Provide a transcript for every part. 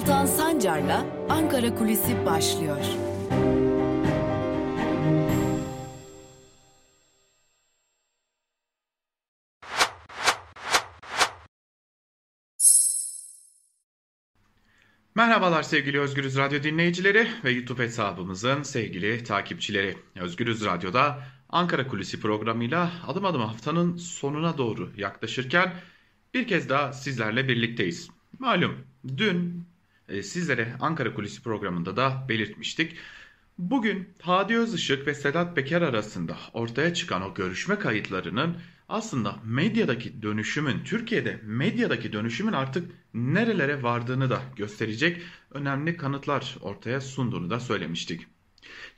Altan Sancar'la Ankara Kulisi başlıyor. Merhabalar sevgili Özgürüz Radyo dinleyicileri ve YouTube hesabımızın sevgili takipçileri. Özgürüz Radyo'da Ankara Kulisi programıyla adım adım haftanın sonuna doğru yaklaşırken bir kez daha sizlerle birlikteyiz. Malum dün sizlere Ankara Kulisi programında da belirtmiştik. Bugün Hadi Özışık ve Sedat Peker arasında ortaya çıkan o görüşme kayıtlarının aslında medyadaki dönüşümün, Türkiye'de medyadaki dönüşümün artık nerelere vardığını da gösterecek önemli kanıtlar ortaya sunduğunu da söylemiştik.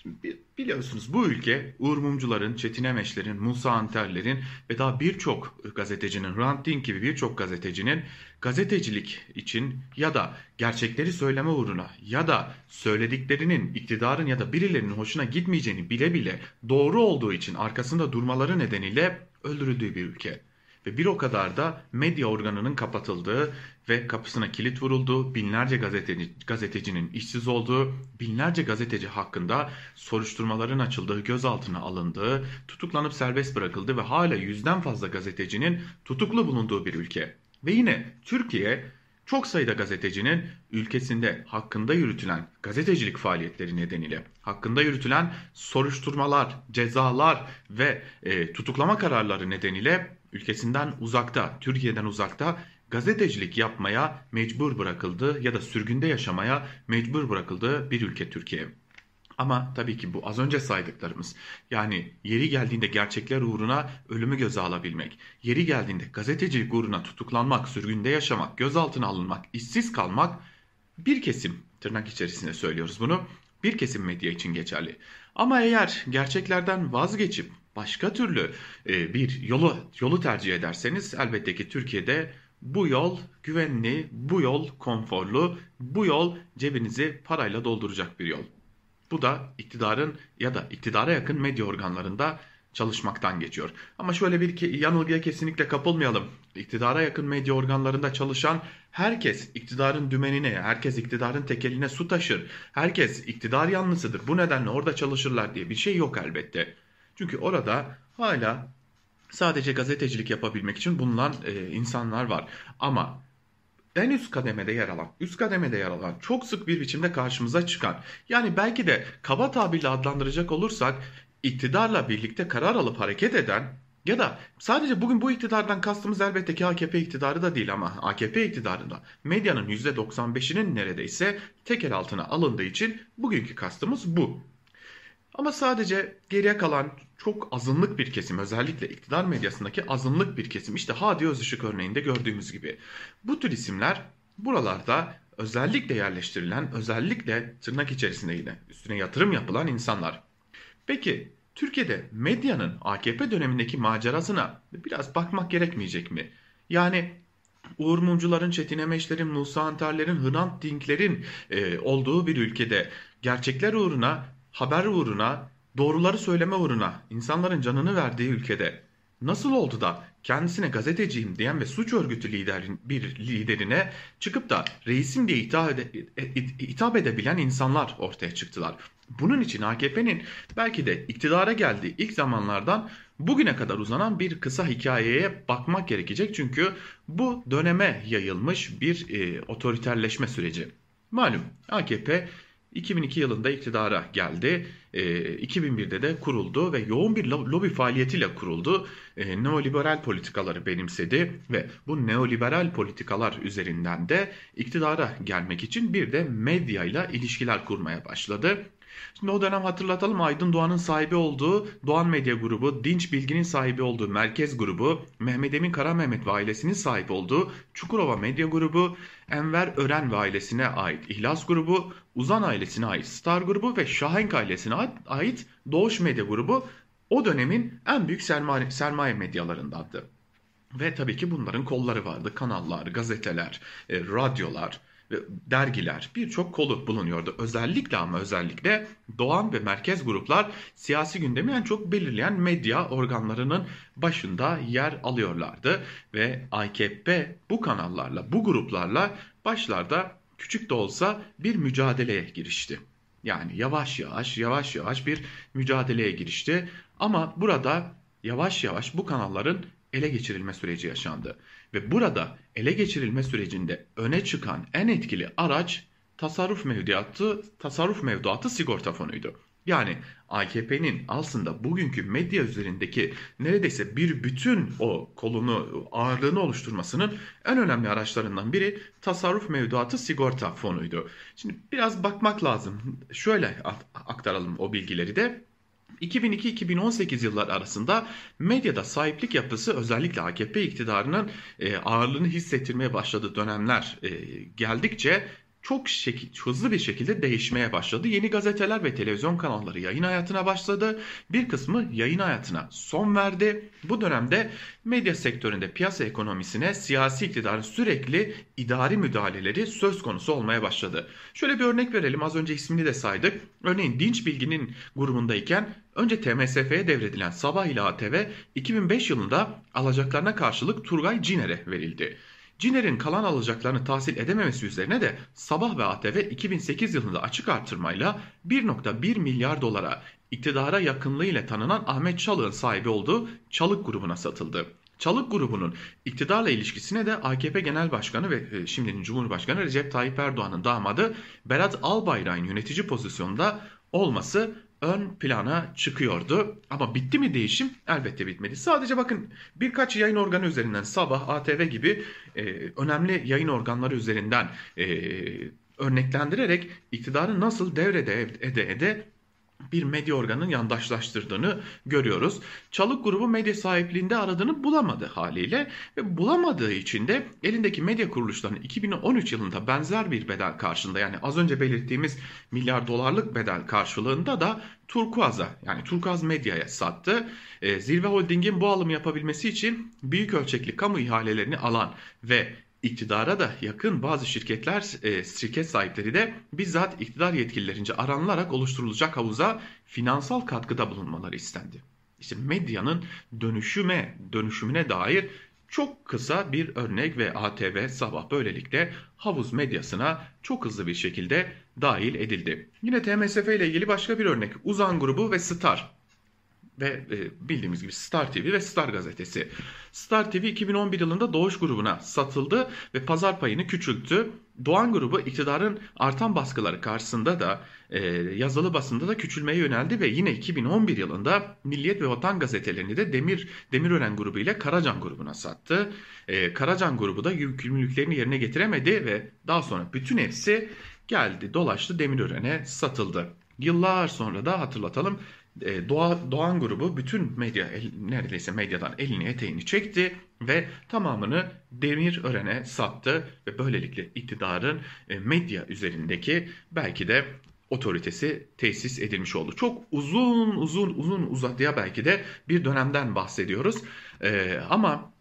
Şimdi biliyorsunuz bu ülke Uğur Mumcuların, Çetin Emeşler'in, Musa Anterler'in ve daha birçok gazetecinin, Hrant Dink gibi birçok gazetecinin gazetecilik için ya da gerçekleri söyleme uğruna ya da söylediklerinin iktidarın ya da birilerinin hoşuna gitmeyeceğini bile bile doğru olduğu için arkasında durmaları nedeniyle öldürüldüğü bir ülke. Ve bir o kadar da medya organının kapatıldığı ve kapısına kilit vurulduğu, binlerce gazeteci, gazetecinin işsiz olduğu, binlerce gazeteci hakkında soruşturmaların açıldığı, gözaltına alındığı, tutuklanıp serbest bırakıldığı ve hala yüzden fazla gazetecinin tutuklu bulunduğu bir ülke. Ve yine Türkiye çok sayıda gazetecinin ülkesinde hakkında yürütülen gazetecilik faaliyetleri nedeniyle hakkında yürütülen soruşturmalar, cezalar ve e, tutuklama kararları nedeniyle ülkesinden uzakta, Türkiye'den uzakta gazetecilik yapmaya mecbur bırakıldı ya da sürgünde yaşamaya mecbur bırakıldığı bir ülke Türkiye. Ama tabii ki bu az önce saydıklarımız yani yeri geldiğinde gerçekler uğruna ölümü göze alabilmek, yeri geldiğinde gazetecilik uğruna tutuklanmak, sürgünde yaşamak, gözaltına alınmak, işsiz kalmak bir kesim tırnak içerisinde söylüyoruz bunu bir kesim medya için geçerli. Ama eğer gerçeklerden vazgeçip başka türlü e, bir yolu yolu tercih ederseniz elbette ki Türkiye'de bu yol güvenli, bu yol konforlu, bu yol cebinizi parayla dolduracak bir yol. Bu da iktidarın ya da iktidara yakın medya organlarında çalışmaktan geçiyor. Ama şöyle bir yanılgıya kesinlikle kapılmayalım. İktidara yakın medya organlarında çalışan herkes iktidarın dümenine, herkes iktidarın tekeline su taşır. Herkes iktidar yanlısıdır. Bu nedenle orada çalışırlar diye bir şey yok elbette. Çünkü orada hala sadece gazetecilik yapabilmek için bulunan e, insanlar var. Ama en üst kademede yer alan, üst kademede yer alan, çok sık bir biçimde karşımıza çıkan, yani belki de kaba tabirle adlandıracak olursak iktidarla birlikte karar alıp hareket eden ya da sadece bugün bu iktidardan kastımız elbette ki AKP iktidarı da değil ama AKP iktidarında medyanın %95'inin neredeyse tekel altına alındığı için bugünkü kastımız bu. Ama sadece geriye kalan çok azınlık bir kesim özellikle iktidar medyasındaki azınlık bir kesim işte Hadi Özışık örneğinde gördüğümüz gibi. Bu tür isimler buralarda özellikle yerleştirilen özellikle tırnak içerisinde yine üstüne yatırım yapılan insanlar. Peki Türkiye'de medyanın AKP dönemindeki macerasına biraz bakmak gerekmeyecek mi? Yani Uğur Mumcuların, Çetin Emeşlerin, Musa Antarlerin, Hrant Dinklerin e, olduğu bir ülkede gerçekler uğruna, haber uğruna, doğruları söyleme uğruna insanların canını verdiği ülkede nasıl oldu da kendisine gazeteciyim diyen ve suç örgütü liderin, bir liderine çıkıp da reisim diye hitap, ede, hitap edebilen insanlar ortaya çıktılar. Bunun için AKP'nin belki de iktidara geldiği ilk zamanlardan bugüne kadar uzanan bir kısa hikayeye bakmak gerekecek. Çünkü bu döneme yayılmış bir e, otoriterleşme süreci. Malum AKP 2002 yılında iktidara geldi. E, 2001'de de kuruldu ve yoğun bir lobi faaliyetiyle kuruldu. E, neoliberal politikaları benimsedi ve bu neoliberal politikalar üzerinden de iktidara gelmek için bir de medyayla ilişkiler kurmaya başladı. Şimdi o dönem hatırlatalım Aydın Doğan'ın sahibi olduğu Doğan Medya Grubu, Dinç Bilgi'nin sahibi olduğu Merkez Grubu, Mehmet Emin Kara Mehmet ve ailesinin sahip olduğu Çukurova Medya Grubu, Enver Ören ve ailesine ait İhlas Grubu, Uzan ailesine ait Star Grubu ve Şahenk ailesine ait Doğuş Medya Grubu o dönemin en büyük sermaye, sermaye medyalarındandı. Ve tabii ki bunların kolları vardı. Kanallar, gazeteler, e, radyolar, dergiler birçok kolu bulunuyordu. Özellikle ama özellikle Doğan ve merkez gruplar siyasi gündemi en çok belirleyen medya organlarının başında yer alıyorlardı. Ve AKP bu kanallarla bu gruplarla başlarda küçük de olsa bir mücadeleye girişti. Yani yavaş yavaş yavaş yavaş bir mücadeleye girişti. Ama burada yavaş yavaş bu kanalların ele geçirilme süreci yaşandı. Ve burada ele geçirilme sürecinde öne çıkan en etkili araç tasarruf mevduatı, tasarruf mevduatı sigorta fonuydu. Yani AKP'nin aslında bugünkü medya üzerindeki neredeyse bir bütün o kolunu, ağırlığını oluşturmasının en önemli araçlarından biri tasarruf mevduatı sigorta fonuydu. Şimdi biraz bakmak lazım. Şöyle aktaralım o bilgileri de. 2002-2018 yıllar arasında medyada sahiplik yapısı özellikle AKP iktidarının e, ağırlığını hissettirmeye başladığı dönemler e, geldikçe çok şekil, hızlı bir şekilde değişmeye başladı. Yeni gazeteler ve televizyon kanalları yayın hayatına başladı. Bir kısmı yayın hayatına son verdi. Bu dönemde medya sektöründe piyasa ekonomisine siyasi iktidarın sürekli idari müdahaleleri söz konusu olmaya başladı. Şöyle bir örnek verelim. Az önce ismini de saydık. Örneğin Dinç Bilgi'nin grubundayken önce TMSF'ye devredilen Sabah ile ATV 2005 yılında alacaklarına karşılık Turgay Ciner'e verildi. Ciner'in kalan alacaklarını tahsil edememesi üzerine de Sabah ve ATV 2008 yılında açık artırmayla 1.1 milyar dolara iktidara yakınlığıyla tanınan Ahmet Çalık'ın sahibi olduğu Çalık grubuna satıldı. Çalık grubunun iktidarla ilişkisine de AKP Genel Başkanı ve e, şimdinin Cumhurbaşkanı Recep Tayyip Erdoğan'ın damadı Berat Albayrak'ın yönetici pozisyonda olması ön plana çıkıyordu. Ama bitti mi değişim? Elbette bitmedi. Sadece bakın birkaç yayın organı üzerinden Sabah, ATV gibi e, önemli yayın organları üzerinden e, örneklendirerek iktidarı nasıl devrede ede ede bir medya organının yandaşlaştırdığını görüyoruz. Çalık grubu medya sahipliğinde aradığını bulamadı haliyle ve bulamadığı için de elindeki medya kuruluşlarının 2013 yılında benzer bir bedel karşılığında yani az önce belirttiğimiz milyar dolarlık bedel karşılığında da Turkuaz'a yani Turkuaz Medya'ya sattı. E, Zirve Holding'in bu alımı yapabilmesi için büyük ölçekli kamu ihalelerini alan ve iktidara da yakın bazı şirketler, e, şirket sahipleri de bizzat iktidar yetkililerince aranılarak oluşturulacak havuza finansal katkıda bulunmaları istendi. İşte medyanın dönüşüme, dönüşümüne dair çok kısa bir örnek ve ATV sabah böylelikle havuz medyasına çok hızlı bir şekilde dahil edildi. Yine TMSF ile ilgili başka bir örnek Uzan grubu ve Star ve e, bildiğimiz gibi Star TV ve Star gazetesi. Star TV 2011 yılında Doğuş grubuna satıldı ve pazar payını küçülttü. Doğan grubu iktidarın artan baskıları karşısında da e, yazılı basında da küçülmeye yöneldi ve yine 2011 yılında Milliyet ve Vatan gazetelerini de Demir Demirören grubu ile Karacan grubuna sattı. E, Karacan grubu da yükümlülüklerini yerine getiremedi ve daha sonra bütün hepsi geldi dolaştı Demirören'e satıldı. Yıllar sonra da hatırlatalım e, Doğa, Doğan grubu bütün medya neredeyse medyadan elini eteğini çekti ve tamamını demir örene sattı ve böylelikle iktidarın e, medya üzerindeki belki de otoritesi tesis edilmiş oldu. Çok uzun uzun uzun uzadıya belki de bir dönemden bahsediyoruz. Ee, ama e,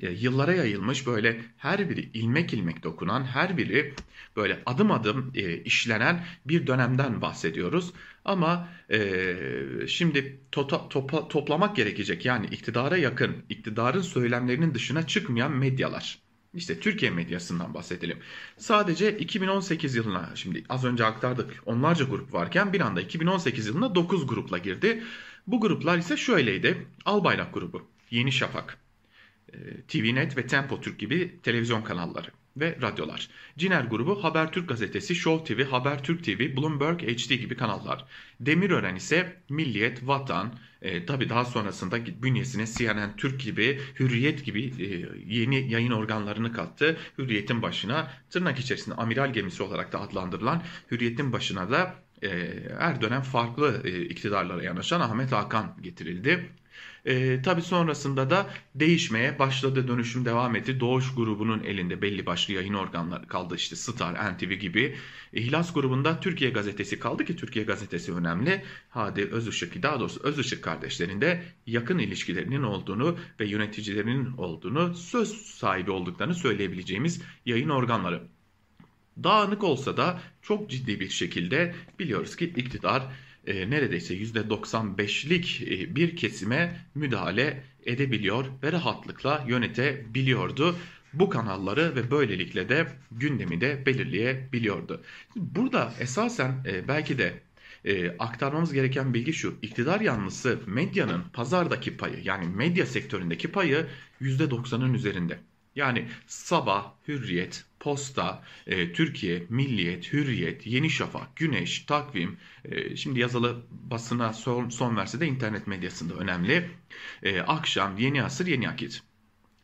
yıllara yayılmış böyle her biri ilmek ilmek dokunan, her biri böyle adım adım e, işlenen bir dönemden bahsediyoruz. Ama e, şimdi to topa, toplamak gerekecek yani iktidara yakın, iktidarın söylemlerinin dışına çıkmayan medyalar. İşte Türkiye medyasından bahsedelim. Sadece 2018 yılına şimdi az önce aktardık onlarca grup varken bir anda 2018 yılına 9 grupla girdi. Bu gruplar ise şöyleydi. Albayrak grubu, Yeni Şafak, e, TVNet ve Tempo Türk gibi televizyon kanalları ve radyolar. Ciner grubu Habertürk gazetesi, Show TV, Habertürk TV, Bloomberg HD gibi kanallar. Demirören ise Milliyet, Vatan, e, tabi daha sonrasında bünyesine CNN Türk gibi, Hürriyet gibi e, yeni yayın organlarını kattı. Hürriyet'in başına tırnak içerisinde amiral gemisi olarak da adlandırılan Hürriyet'in başına da e, her dönem farklı e, iktidarlara yanaşan Ahmet Hakan getirildi. E, tabii sonrasında da değişmeye başladı. Dönüşüm devam etti. Doğuş grubunun elinde belli başlı yayın organları kaldı. işte Star, NTV gibi. İhlas grubunda Türkiye Gazetesi kaldı ki Türkiye Gazetesi önemli. Hadi Özışık, daha doğrusu Özışık kardeşlerin de yakın ilişkilerinin olduğunu ve yöneticilerinin olduğunu, söz sahibi olduklarını söyleyebileceğimiz yayın organları. Dağınık olsa da çok ciddi bir şekilde biliyoruz ki iktidar e, neredeyse %95'lik e, bir kesime müdahale edebiliyor ve rahatlıkla yönetebiliyordu. bu kanalları ve böylelikle de gündemi de belirleyebiliyordu. Burada esasen e, belki de e, aktarmamız gereken bilgi şu. İktidar yanlısı medyanın pazardaki payı yani medya sektöründeki payı %90'ın üzerinde. Yani Sabah, Hürriyet, Posta, e, Türkiye, Milliyet, Hürriyet, Yeni Şafak, Güneş, Takvim, e, şimdi yazılı basına son, son verse de internet medyasında önemli. E, Akşam, Yeni Asır, Yeni Akit.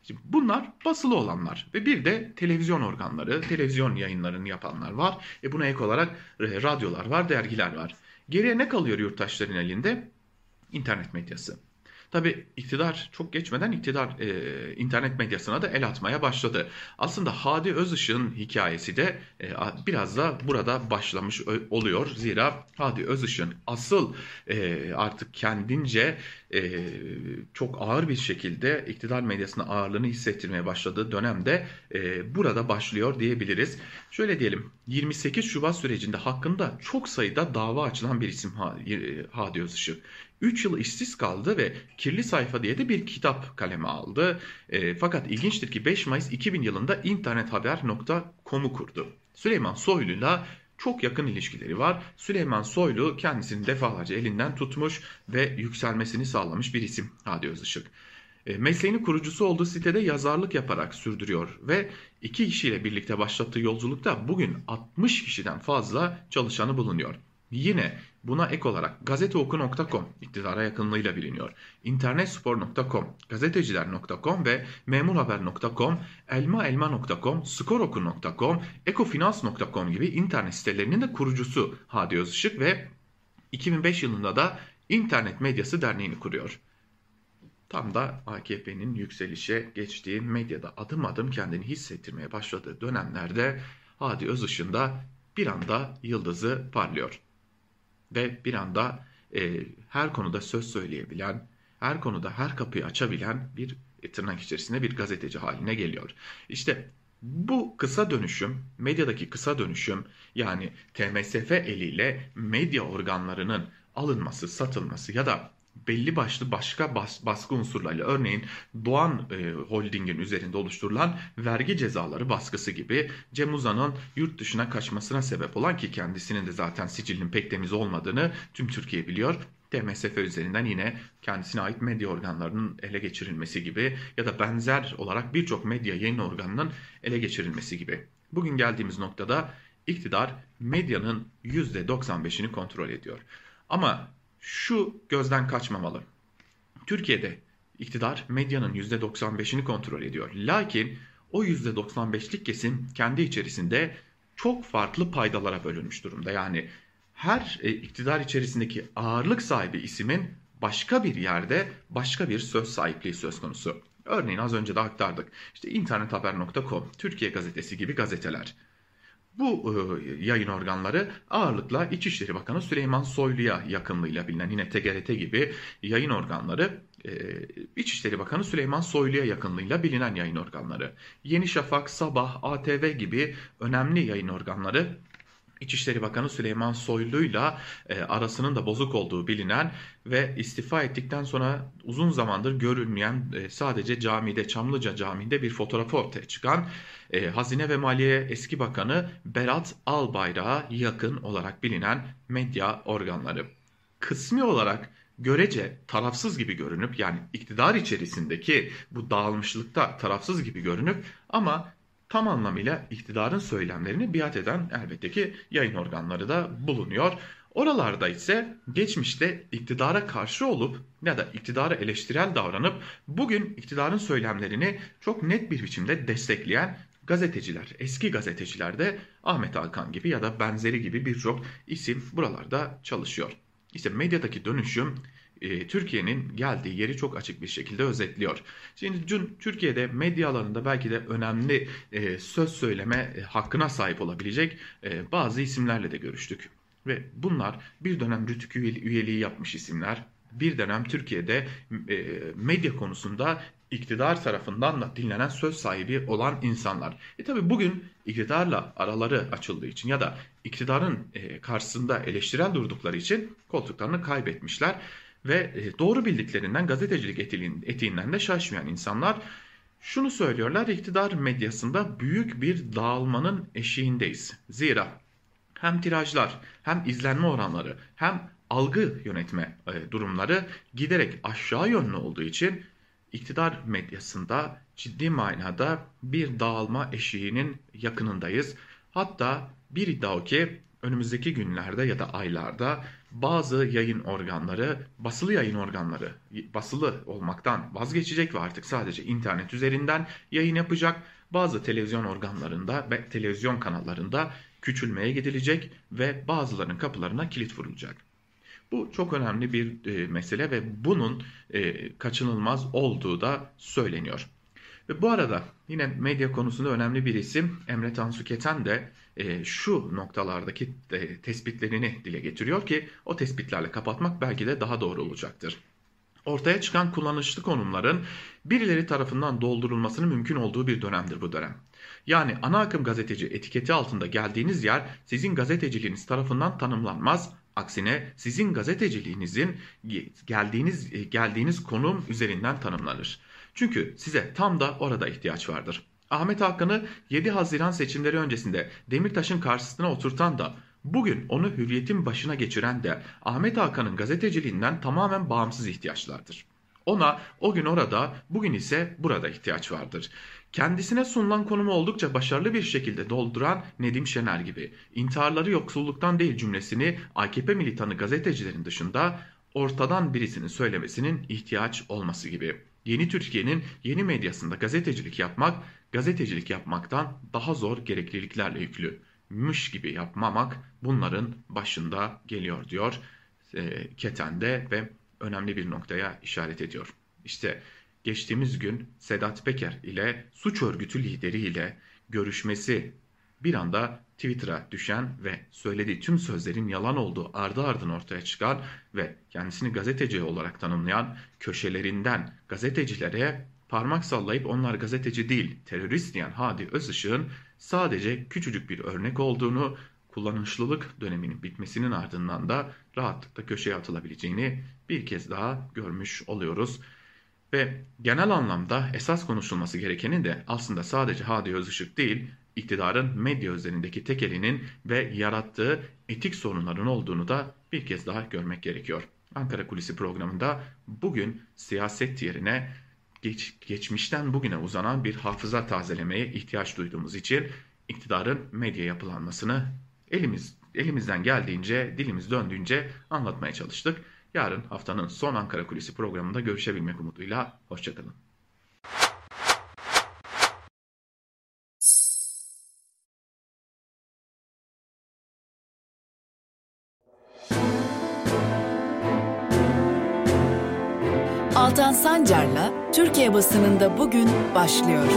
Şimdi bunlar basılı olanlar ve bir de televizyon organları, televizyon yayınlarını yapanlar var. E buna ek olarak e, radyolar var, dergiler var. Geriye ne kalıyor yurttaşların elinde? İnternet medyası. Tabi iktidar çok geçmeden iktidar e, internet medyasına da el atmaya başladı. Aslında Hadi Özışık'ın hikayesi de e, biraz da burada başlamış oluyor. Zira Hadi Özışık'ın asıl e, artık kendince e, çok ağır bir şekilde iktidar medyasına ağırlığını hissettirmeye başladığı dönemde e, burada başlıyor diyebiliriz. Şöyle diyelim 28 Şubat sürecinde hakkında çok sayıda dava açılan bir isim Hadi Özışık. 3 yıl işsiz kaldı ve Kirli Sayfa diye de bir kitap kaleme aldı. E, fakat ilginçtir ki 5 Mayıs 2000 yılında internethaber.com'u kurdu. Süleyman Soylu'yla çok yakın ilişkileri var. Süleyman Soylu kendisini defalarca elinden tutmuş ve yükselmesini sağlamış bir isim Hadi Özışık. E, mesleğinin kurucusu olduğu sitede yazarlık yaparak sürdürüyor ve iki kişiyle birlikte başlattığı yolculukta bugün 60 kişiden fazla çalışanı bulunuyor. Yine buna ek olarak gazeteoku.com iktidara yakınlığıyla biliniyor. internetspor.com, gazeteciler.com ve memurhaber.com, elmaelma.com, skoroku.com, ekofinans.com gibi internet sitelerinin de kurucusu Hadi Özışık ve 2005 yılında da İnternet Medyası Derneği'ni kuruyor. Tam da AKP'nin yükselişe geçtiği medyada adım adım kendini hissettirmeye başladığı dönemlerde Hadi Özışık'ın da bir anda yıldızı parlıyor ve bir anda e, her konuda söz söyleyebilen, her konuda her kapıyı açabilen bir tırnak içerisinde bir gazeteci haline geliyor. İşte bu kısa dönüşüm, medyadaki kısa dönüşüm yani TMSF eliyle medya organlarının alınması, satılması ya da belli başlı başka bas, baskı unsurlarıyla örneğin Doğan e, Holding'in üzerinde oluşturulan vergi cezaları baskısı gibi Cem Uzan'ın yurt dışına kaçmasına sebep olan ki kendisinin de zaten sicilinin pek temiz olmadığını tüm Türkiye biliyor. TMSF üzerinden yine kendisine ait medya organlarının ele geçirilmesi gibi ya da benzer olarak birçok medya yayın organının ele geçirilmesi gibi. Bugün geldiğimiz noktada iktidar medyanın %95'ini kontrol ediyor. Ama şu gözden kaçmamalı. Türkiye'de iktidar medyanın %95'ini kontrol ediyor. Lakin o %95'lik kesim kendi içerisinde çok farklı paydalara bölünmüş durumda. Yani her e, iktidar içerisindeki ağırlık sahibi isimin başka bir yerde başka bir söz sahipliği söz konusu. Örneğin az önce de aktardık. İşte internethaber.com, Türkiye Gazetesi gibi gazeteler. Bu e, yayın organları ağırlıkla İçişleri Bakanı Süleyman Soylu'ya yakınlığıyla bilinen yine TGRT gibi yayın organları e, İçişleri Bakanı Süleyman Soylu'ya yakınlığıyla bilinen yayın organları. Yeni Şafak, Sabah, ATV gibi önemli yayın organları İçişleri Bakanı Süleyman Soylu'yla e, arasının da bozuk olduğu bilinen ve istifa ettikten sonra uzun zamandır görülmeyen e, sadece camide Çamlıca Camii'nde bir fotoğrafı ortaya çıkan e, Hazine ve Maliye eski bakanı Berat Albayrak'a yakın olarak bilinen medya organları. Kısmi olarak görece tarafsız gibi görünüp yani iktidar içerisindeki bu dağılmışlıkta tarafsız gibi görünüp ama tam anlamıyla iktidarın söylemlerini biat eden elbette ki yayın organları da bulunuyor. Oralarda ise geçmişte iktidara karşı olup ya da iktidara eleştirel davranıp bugün iktidarın söylemlerini çok net bir biçimde destekleyen gazeteciler, eski gazeteciler de Ahmet Hakan gibi ya da benzeri gibi birçok isim buralarda çalışıyor. İşte medyadaki dönüşüm e, Türkiye'nin geldiği yeri çok açık bir şekilde özetliyor. Şimdi dün Türkiye'de medya alanında belki de önemli e, söz söyleme e, hakkına sahip olabilecek bazı isimlerle de görüştük. Ve bunlar bir dönem Rütük üyeliği yapmış isimler, bir dönem Türkiye'de medya konusunda iktidar tarafından da dinlenen söz sahibi olan insanlar. E tabi bugün iktidarla araları açıldığı için ya da iktidarın karşısında eleştirel durdukları için koltuklarını kaybetmişler ve e, doğru bildiklerinden gazetecilik etiğinden de şaşmayan insanlar Şunu söylüyorlar iktidar medyasında büyük bir dağılmanın eşiğindeyiz. Zira hem tirajlar hem izlenme oranları hem algı yönetme e, durumları giderek aşağı yönlü olduğu için iktidar medyasında ciddi manada bir dağılma eşiğinin yakınındayız. Hatta bir iddia o ki önümüzdeki günlerde ya da aylarda bazı yayın organları, basılı yayın organları basılı olmaktan vazgeçecek ve artık sadece internet üzerinden yayın yapacak. Bazı televizyon organlarında ve televizyon kanallarında küçülmeye gidilecek ve bazılarının kapılarına kilit vurulacak. Bu çok önemli bir e, mesele ve bunun e, kaçınılmaz olduğu da söyleniyor. Ve bu arada yine medya konusunda önemli bir isim Emre Tansu Keten de e, şu noktalardaki e, tespitlerini dile getiriyor ki o tespitlerle kapatmak belki de daha doğru olacaktır. Ortaya çıkan kullanışlı konumların birileri tarafından doldurulmasının mümkün olduğu bir dönemdir bu dönem. Yani ana akım gazeteci etiketi altında geldiğiniz yer sizin gazeteciliğiniz tarafından tanımlanmaz. Aksine sizin gazeteciliğinizin geldiğiniz geldiğiniz konum üzerinden tanımlanır. Çünkü size tam da orada ihtiyaç vardır. Ahmet Hakan'ı 7 Haziran seçimleri öncesinde Demirtaş'ın karşısına oturtan da bugün onu hürriyetin başına geçiren de Ahmet Hakan'ın gazeteciliğinden tamamen bağımsız ihtiyaçlardır. Ona o gün orada, bugün ise burada ihtiyaç vardır. Kendisine sunulan konumu oldukça başarılı bir şekilde dolduran Nedim Şener gibi intiharları yoksulluktan değil cümlesini AKP militanı gazetecilerin dışında ortadan birisinin söylemesinin ihtiyaç olması gibi. Yeni Türkiye'nin yeni medyasında gazetecilik yapmak, gazetecilik yapmaktan daha zor gerekliliklerle yüklü. Mış gibi yapmamak bunların başında geliyor diyor e, Keten'de ve önemli bir noktaya işaret ediyor. İşte geçtiğimiz gün Sedat Peker ile suç örgütü lideriyle görüşmesi bir anda Twitter'a düşen ve söylediği tüm sözlerin yalan olduğu ardı ardına ortaya çıkan ve kendisini gazeteci olarak tanımlayan köşelerinden gazetecilere parmak sallayıp onlar gazeteci değil terörist diyen Hadi Özışık'ın sadece küçücük bir örnek olduğunu kullanışlılık döneminin bitmesinin ardından da rahatlıkla köşeye atılabileceğini bir kez daha görmüş oluyoruz. Ve genel anlamda esas konuşulması gerekenin de aslında sadece Hadi Özışık değil, iktidarın medya üzerindeki tek elinin ve yarattığı etik sorunların olduğunu da bir kez daha görmek gerekiyor. Ankara Kulisi programında bugün siyaset yerine geç, geçmişten bugüne uzanan bir hafıza tazelemeye ihtiyaç duyduğumuz için iktidarın medya yapılanmasını elimiz elimizden geldiğince, dilimiz döndüğünce anlatmaya çalıştık. Yarın haftanın son Ankara Kulisi programında görüşebilmek umuduyla. Hoşçakalın. Sancar'la Türkiye basınında bugün başlıyor.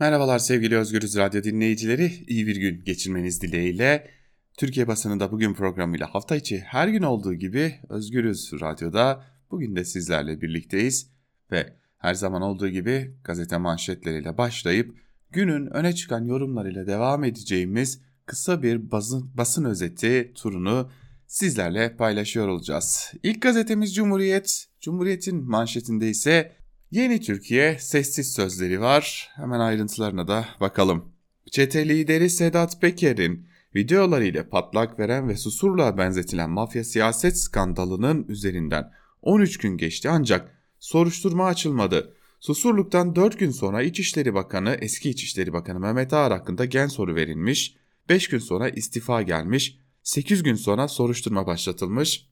Merhabalar sevgili Özgürüz Radyo dinleyicileri. İyi bir gün geçirmeniz dileğiyle. Türkiye basınında bugün programıyla hafta içi her gün olduğu gibi Özgürüz Radyo'da bugün de sizlerle birlikteyiz. Ve her zaman olduğu gibi gazete manşetleriyle başlayıp günün öne çıkan yorumlarıyla devam edeceğimiz kısa bir basın, basın özeti turunu sizlerle paylaşıyor olacağız. İlk gazetemiz Cumhuriyet. Cumhuriyet'in manşetinde ise Yeni Türkiye sessiz sözleri var. Hemen ayrıntılarına da bakalım. Çete lideri Sedat Peker'in videolarıyla patlak veren ve Susurluğa benzetilen mafya siyaset skandalının üzerinden 13 gün geçti ancak soruşturma açılmadı. Susurluk'tan 4 gün sonra İçişleri Bakanı, eski İçişleri Bakanı Mehmet Ağar hakkında gen soru verilmiş, 5 gün sonra istifa gelmiş, 8 gün sonra soruşturma başlatılmış,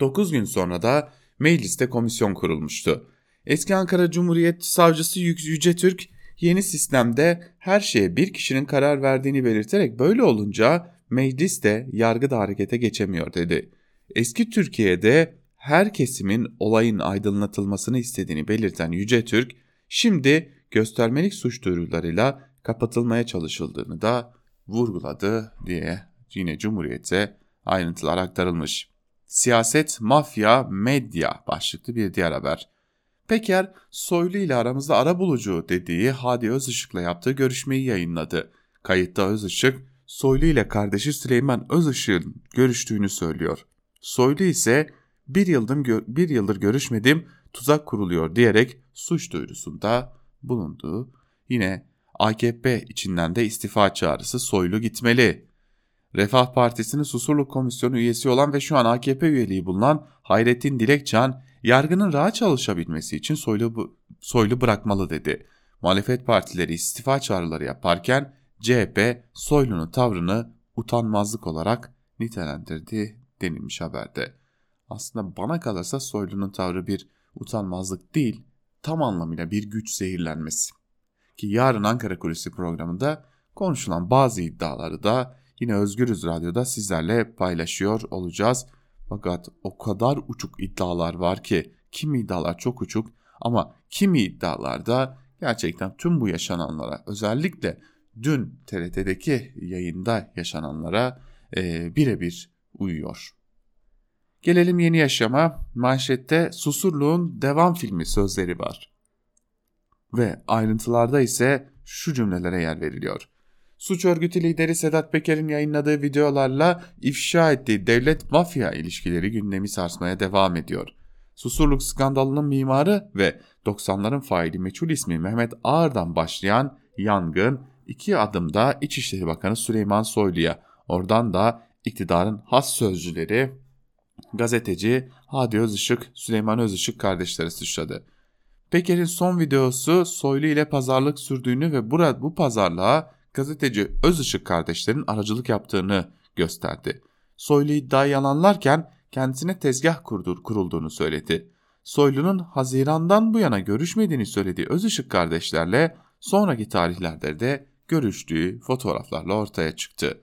9 gün sonra da mecliste komisyon kurulmuştu. Eski Ankara Cumhuriyet Savcısı Yüce Türk yeni sistemde her şeye bir kişinin karar verdiğini belirterek böyle olunca meclis de yargı da harekete geçemiyor dedi. Eski Türkiye'de her kesimin olayın aydınlatılmasını istediğini belirten Yüce Türk şimdi göstermelik suç duyurularıyla kapatılmaya çalışıldığını da vurguladı diye yine Cumhuriyet'e ayrıntılar aktarılmış. Siyaset, mafya, medya başlıklı bir diğer haber. Peker, Soylu ile aramızda ara bulucu dediği Hadi Özışık'la yaptığı görüşmeyi yayınladı. Kayıtta Özışık, Soylu ile kardeşi Süleyman Özışık'ın görüştüğünü söylüyor. Soylu ise bir yıldır, bir yıldır görüşmedim tuzak kuruluyor diyerek suç duyurusunda bulundu. Yine AKP içinden de istifa çağrısı soylu gitmeli. Refah Partisi'nin Susurluk Komisyonu üyesi olan ve şu an AKP üyeliği bulunan Hayrettin Dilekcan, yargının rahat çalışabilmesi için soylu, soylu bırakmalı dedi. Muhalefet partileri istifa çağrıları yaparken CHP Soylu'nun tavrını utanmazlık olarak nitelendirdi denilmiş haberde. Aslında bana kalırsa Soylu'nun tavrı bir utanmazlık değil, tam anlamıyla bir güç zehirlenmesi. Ki yarın Ankara Kulisi programında konuşulan bazı iddiaları da yine Özgürüz Radyo'da sizlerle paylaşıyor olacağız. Fakat o kadar uçuk iddialar var ki kimi iddialar çok uçuk ama kimi iddialarda gerçekten tüm bu yaşananlara özellikle dün TRT'deki yayında yaşananlara e, birebir uyuyor. Gelelim yeni yaşama. Manşette Susurluğun devam filmi sözleri var. Ve ayrıntılarda ise şu cümlelere yer veriliyor. Suç örgütü lideri Sedat Peker'in yayınladığı videolarla ifşa ettiği devlet mafya ilişkileri gündemi sarsmaya devam ediyor. Susurluk skandalının mimarı ve 90'ların faili meçhul ismi Mehmet Ağar'dan başlayan yangın iki adımda İçişleri Bakanı Süleyman Soylu'ya, oradan da iktidarın has sözcüleri gazeteci Hadi Özışık, Süleyman Özışık kardeşleri suçladı. Peker'in son videosu Soylu ile pazarlık sürdüğünü ve bu pazarlığa gazeteci Özışık kardeşlerin aracılık yaptığını gösterdi. Soylu iddiayı yalanlarken kendisine tezgah kurdur, kurulduğunu söyledi. Soylu'nun Haziran'dan bu yana görüşmediğini söylediği Özışık kardeşlerle sonraki tarihlerde de görüştüğü fotoğraflarla ortaya çıktı.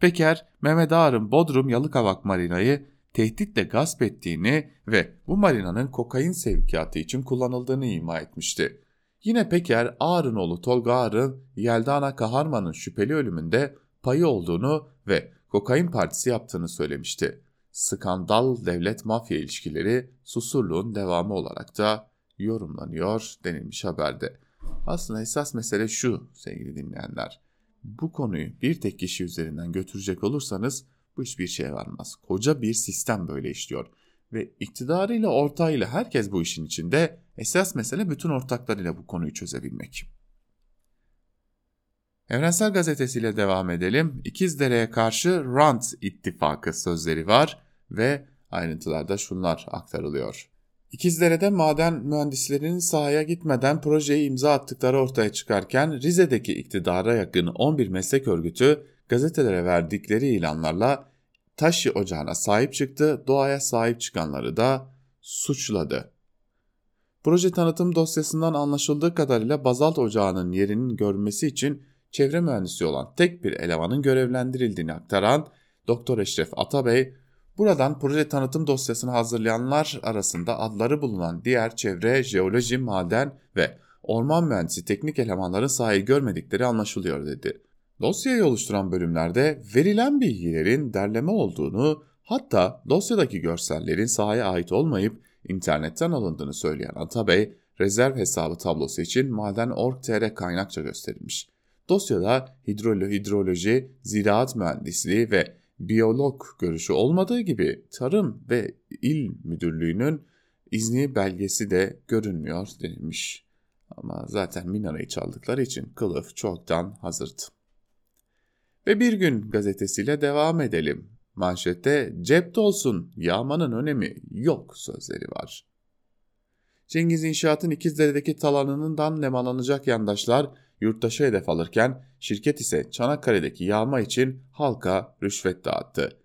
Peker, Mehmet Ağar'ın Bodrum Yalıkavak Marina'yı tehditle gasp ettiğini ve bu marinanın kokain sevkiyatı için kullanıldığını ima etmişti. Yine Peker, Ağar'ın oğlu Tolga Ağar'ın Yeldana Kaharman'ın şüpheli ölümünde payı olduğunu ve kokain partisi yaptığını söylemişti. Skandal devlet mafya ilişkileri susurluğun devamı olarak da yorumlanıyor denilmiş haberde. Aslında esas mesele şu sevgili dinleyenler. Bu konuyu bir tek kişi üzerinden götürecek olursanız bu hiçbir şeye varmaz. Koca bir sistem böyle işliyor. Ve iktidarıyla ortağıyla herkes bu işin içinde esas mesele bütün ortaklarıyla bu konuyu çözebilmek. Evrensel Gazetesi'yle devam edelim. İkizdere'ye karşı Rant ittifakı sözleri var ve ayrıntılarda şunlar aktarılıyor. İkizdere'de maden mühendislerinin sahaya gitmeden projeyi imza attıkları ortaya çıkarken Rize'deki iktidara yakın 11 meslek örgütü gazetelere verdikleri ilanlarla taş ocağına sahip çıktı, doğaya sahip çıkanları da suçladı. Proje tanıtım dosyasından anlaşıldığı kadarıyla bazalt ocağının yerinin görülmesi için çevre mühendisi olan tek bir elemanın görevlendirildiğini aktaran Doktor Eşref Atabey, buradan proje tanıtım dosyasını hazırlayanlar arasında adları bulunan diğer çevre, jeoloji, maden ve orman mühendisi teknik elemanların sahayı görmedikleri anlaşılıyor dedi. Dosyayı oluşturan bölümlerde verilen bilgilerin derleme olduğunu hatta dosyadaki görsellerin sahaya ait olmayıp internetten alındığını söyleyen Atabey, rezerv hesabı tablosu için maden.org.tr kaynakça gösterilmiş. Dosyada hidrolo hidroloji, ziraat mühendisliği ve biyolog görüşü olmadığı gibi tarım ve il müdürlüğünün izni belgesi de görünmüyor denilmiş. Ama zaten Minara'yı çaldıkları için kılıf çoktan hazırdı. Ve bir gün gazetesiyle devam edelim. Manşette cep olsun yağmanın önemi yok sözleri var. Cengiz İnşaat'ın İkizdere'deki talanından nemalanacak yandaşlar yurttaşı hedef alırken şirket ise Çanakkale'deki yağma için halka rüşvet dağıttı.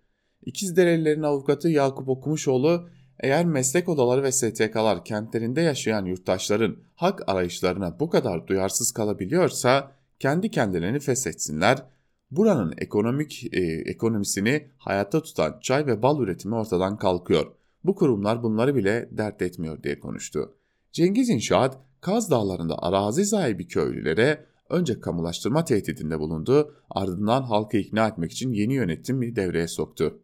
İkizderelilerin avukatı Yakup Okumuşoğlu eğer meslek odaları ve STK'lar kentlerinde yaşayan yurttaşların hak arayışlarına bu kadar duyarsız kalabiliyorsa kendi kendilerini feshetsinler, Buranın ekonomik e, ekonomisini hayatta tutan çay ve bal üretimi ortadan kalkıyor. Bu kurumlar bunları bile dert etmiyor diye konuştu. Cengiz İnşaat, Kaz Dağları'nda arazi sahibi köylülere önce kamulaştırma tehdidinde bulundu, ardından halkı ikna etmek için yeni yönetimi devreye soktu.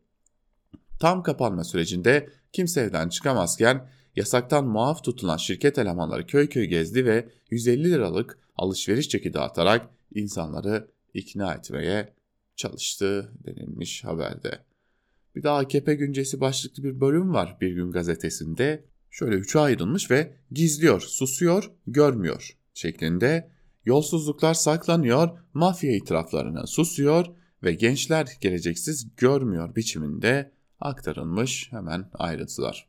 Tam kapanma sürecinde kimse evden çıkamazken yasaktan muaf tutulan şirket elemanları köy köy gezdi ve 150 liralık alışveriş çeki dağıtarak insanları ikna etmeye çalıştı denilmiş haberde. Bir de AKP güncesi başlıklı bir bölüm var Bir Gün gazetesinde. Şöyle üçe ayrılmış ve gizliyor, susuyor, görmüyor şeklinde yolsuzluklar saklanıyor, mafya itiraflarına susuyor ve gençler geleceksiz görmüyor biçiminde aktarılmış hemen ayrıntılar.